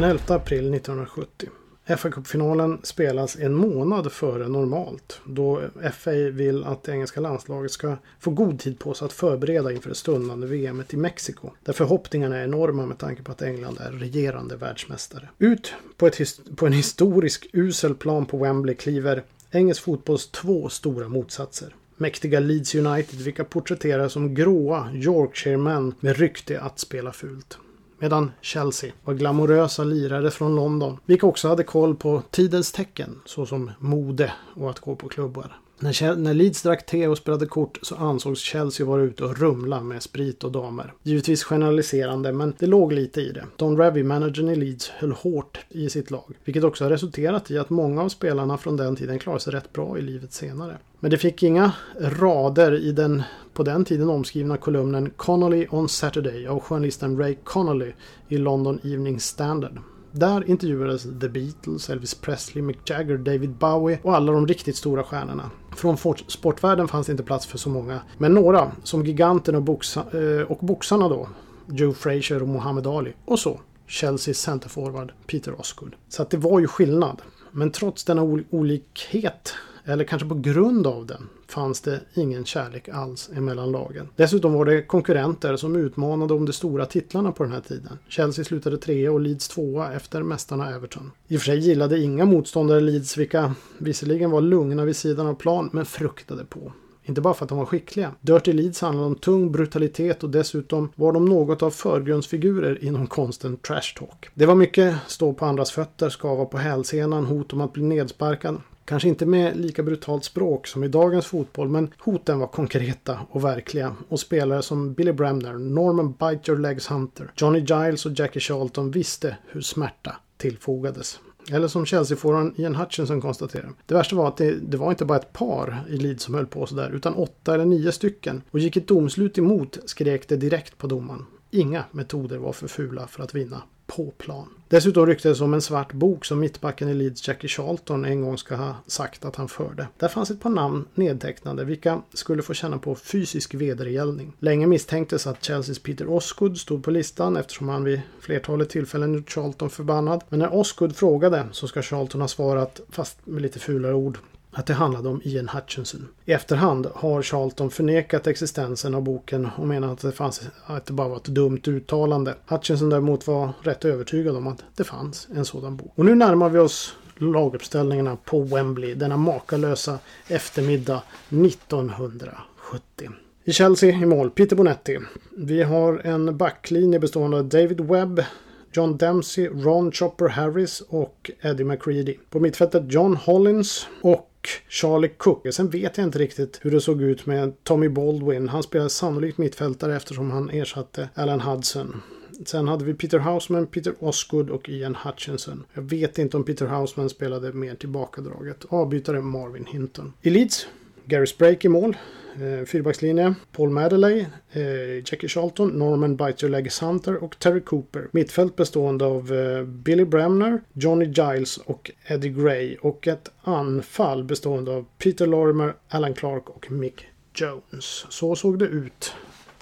Den 11 april 1970. FA-cupfinalen spelas en månad före normalt då FA vill att det engelska landslaget ska få god tid på sig att förbereda inför det stundande VMet i Mexiko. Där förhoppningarna är enorma med tanke på att England är regerande världsmästare. Ut på, ett, på en historisk usel plan på Wembley kliver engelsk fotbolls två stora motsatser. Mäktiga Leeds United vilka porträtteras som gråa Yorkshire-män med rykte att spela fult. Medan Chelsea var glamorösa lirare från London, vilka också hade koll på tidens tecken, såsom mode och att gå på klubbar. När, när Leeds drack te och spelade kort så ansågs Chelsea vara ute och rumla med sprit och damer. Givetvis generaliserande, men det låg lite i det. Don Revy, managern i Leeds, höll hårt i sitt lag. Vilket också har resulterat i att många av spelarna från den tiden klarade sig rätt bra i livet senare. Men det fick inga rader i den på den tiden omskrivna kolumnen Connolly on Saturday av journalisten Ray Connolly i London Evening Standard. Där intervjuades The Beatles, Elvis Presley, Mick Jagger, David Bowie och alla de riktigt stora stjärnorna. Från sportvärlden fanns det inte plats för så många, men några, som giganten och, boxa eh, och boxarna då, Joe Frazier och Muhammad Ali. Och så, Chelseas centerforward Peter Osgood. Så att det var ju skillnad. Men trots denna olikhet eller kanske på grund av den, fanns det ingen kärlek alls emellan lagen. Dessutom var det konkurrenter som utmanade om de stora titlarna på den här tiden. Chelsea slutade trea och Leeds tvåa efter mästarna Everton. I och för sig gillade inga motståndare Leeds vilka visserligen var lugna vid sidan av plan men fruktade på. Inte bara för att de var skickliga. Dirty Leeds handlade om tung brutalitet och dessutom var de något av förgrundsfigurer inom konsten trash talk. Det var mycket stå på andras fötter, skava på hälsenan, hot om att bli nedsparkad. Kanske inte med lika brutalt språk som i dagens fotboll, men hoten var konkreta och verkliga. Och spelare som Billy Bremner, Norman Bite Your Legs Hunter, Johnny Giles och Jackie Charlton visste hur smärta tillfogades. Eller som Chelsea-fåran Ian Hutchinson konstaterar. Det värsta var att det, det, var inte bara ett par i Leeds som höll på sådär, utan åtta eller nio stycken. Och gick ett domslut emot skrek det direkt på domaren. Inga metoder var för fula för att vinna på plan. Dessutom ryktades om en svart bok som mittbacken i Leeds Jackie Charlton en gång ska ha sagt att han förde. Där fanns ett par namn nedtecknade vilka skulle få känna på fysisk vedergällning. Länge misstänktes att Chelseas Peter Osgood stod på listan eftersom han vid flertalet tillfällen gjort Charlton förbannad. Men när Osgood frågade så ska Charlton ha svarat, fast med lite fulare ord, att det handlade om Ian Hutchinson. I efterhand har Charlton förnekat existensen av boken och menat att det, fanns, att det bara var ett dumt uttalande. Hutchinson däremot var rätt övertygad om att det fanns en sådan bok. Och nu närmar vi oss laguppställningarna på Wembley denna makalösa eftermiddag 1970. I Chelsea i mål, Peter Bonetti. Vi har en backlinje bestående av David Webb, John Dempsey, Ron Chopper Harris och Eddie McCready. På mittfältet John Hollins och Charlie Cook. Sen vet jag inte riktigt hur det såg ut med Tommy Baldwin. Han spelade sannolikt mittfältare eftersom han ersatte Alan Hudson. Sen hade vi Peter Houseman, Peter Osgood och Ian Hutchinson. Jag vet inte om Peter Houseman spelade mer tillbakadraget. Avbytare Marvin Hinton. I Leeds, Gary Sprake i mål. Eh, fyrbackslinje. Paul Madeley, eh, Jackie Charlton, Norman Biter Legs Hunter och Terry Cooper. Mittfält bestående av eh, Billy Bremner, Johnny Giles och Eddie Gray. Och ett anfall bestående av Peter Lorimer, Alan Clark och Mick Jones. Så såg det ut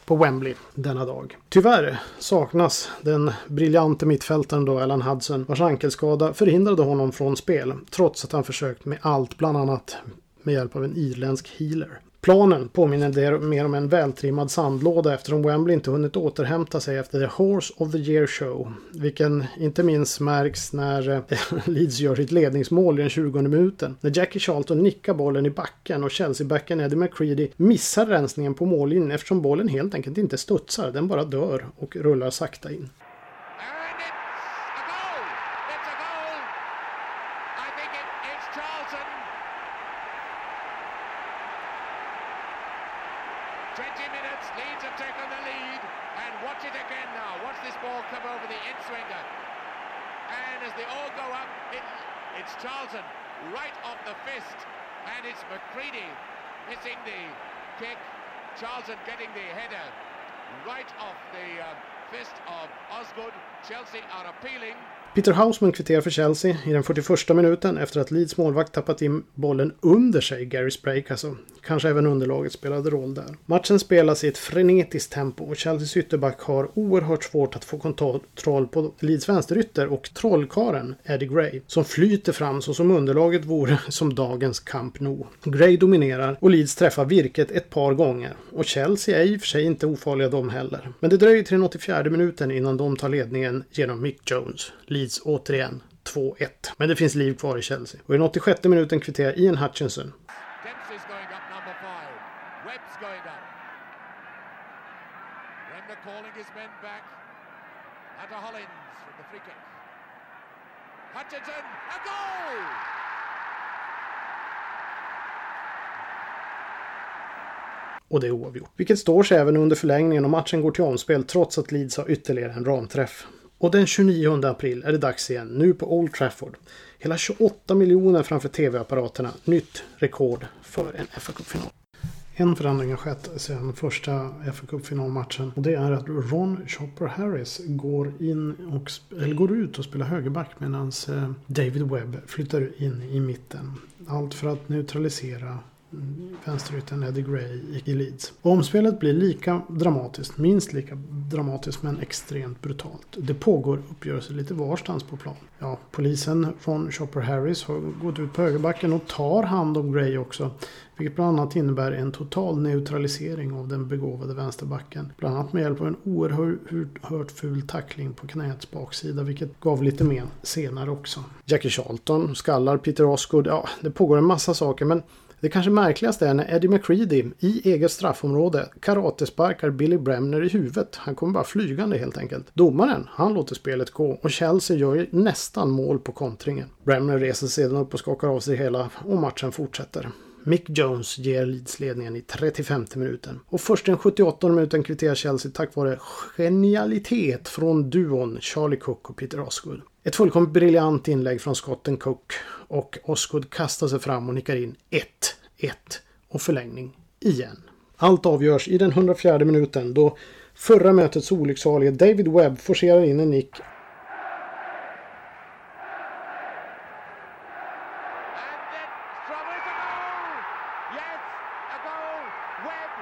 på Wembley denna dag. Tyvärr saknas den briljante mittfältaren då Alan Hudson vars ankelskada förhindrade honom från spel trots att han försökt med allt, bland annat med hjälp av en irländsk healer. Planen påminner mer om en vältrimmad sandlåda eftersom Wembley inte hunnit återhämta sig efter The Horse of the Year Show. Vilken inte minst märks när eh, Leeds gör sitt ledningsmål i den 20 minuten. När Jackie Charlton nickar bollen i backen och Chelsea-backen Eddie McCready missar rensningen på mållinjen eftersom bollen helt enkelt inte studsar. Den bara dör och rullar sakta in. 20 minutes, Leeds have taken the lead. And watch it again now. Watch this ball come over the in-swinger. And as they all go up, it, it's Charlton right off the fist. And it's McCready missing the kick. Charlton getting the header right off the um, fist of Osgood. Chelsea are appealing. Peter Hausman kvitterar för Chelsea i den 41 minuten efter att Leeds målvakt tappat in bollen under sig, Gary Sprake alltså. Kanske även underlaget spelade roll där. Matchen spelas i ett frenetiskt tempo och Chelseas ytterback har oerhört svårt att få kontroll på Leeds vänsterytter och trollkaren Eddie Gray som flyter fram så som underlaget vore som dagens Camp Nou. Gray dominerar och Leeds träffar virket ett par gånger och Chelsea är i och för sig inte ofarliga de heller. Men det dröjer till den 84 minuten innan de tar ledningen genom Mick Jones. Leeds återigen 2-1. Men det finns liv kvar i Chelsea. Och i den 86 minuten kvitterar Ian Hutchinson. A goal! Och det är oavgjort. Vilket står sig även under förlängningen och matchen går till omspel trots att Leeds har ytterligare en ramträff. Och den 29 april är det dags igen, nu på Old Trafford. Hela 28 miljoner framför tv-apparaterna. Nytt rekord för en fa Cup-final. En förändring har skett sedan första fa Cup-finalmatchen. Och det är att Ron Chopper Harris går, in och, eller går ut och spelar högerback medan eh, David Webb flyttar in i mitten. Allt för att neutralisera vänsteryttern Eddie Gray i Leeds. Omspelet blir lika dramatiskt, minst lika dramatiskt men extremt brutalt. Det pågår uppgörelser lite varstans på plan. Ja, polisen från Chopper Harris har gått ut på högerbacken och tar hand om Gray också. Vilket bland annat innebär en total neutralisering av den begåvade vänsterbacken. Bland annat med hjälp av en oerhört ful tackling på knäets baksida vilket gav lite men senare också. Jackie Charlton skallar Peter Osgood. Ja, det pågår en massa saker men det kanske märkligaste är när Eddie McCready i eget straffområde karatesparkar Billy Bremner i huvudet. Han kommer bara flygande helt enkelt. Domaren, han låter spelet gå och Chelsea gör ju nästan mål på kontringen. Bremner reser sedan upp och skakar av sig hela och matchen fortsätter. Mick Jones ger Leeds ledningen i 35 minuten. Och först den 78 minuten kvitterar Chelsea tack vare genialitet från duon Charlie Cook och Peter Osgood. Ett fullkomligt briljant inlägg från skotten Cook och Osgood kastar sig fram och nickar in 1-1 och förlängning igen. Allt avgörs i den 104 minuten då förra mötets olycksalige David Webb forcerar in en nick And then from is a goal! Yes, a goal! Webb!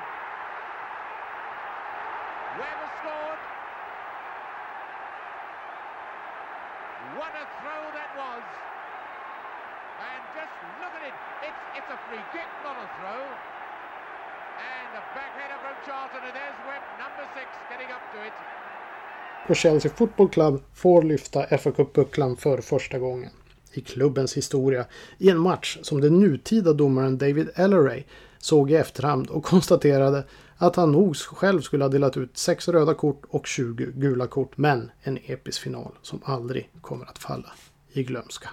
Webb has scored! What a throw that was! And just look at it. It's it's a free kick, not a throw. And a backheader from Charlton, and there's Webb, number six, getting up to it. och Chelsea Football Club får lyfta fa Cup-bucklan för första gången i klubbens historia i en match som den nutida domaren David Elleray såg i efterhand och konstaterade att han nog själv skulle ha delat ut 6 röda kort och 20 gula kort men en episk final som aldrig kommer att falla i glömska.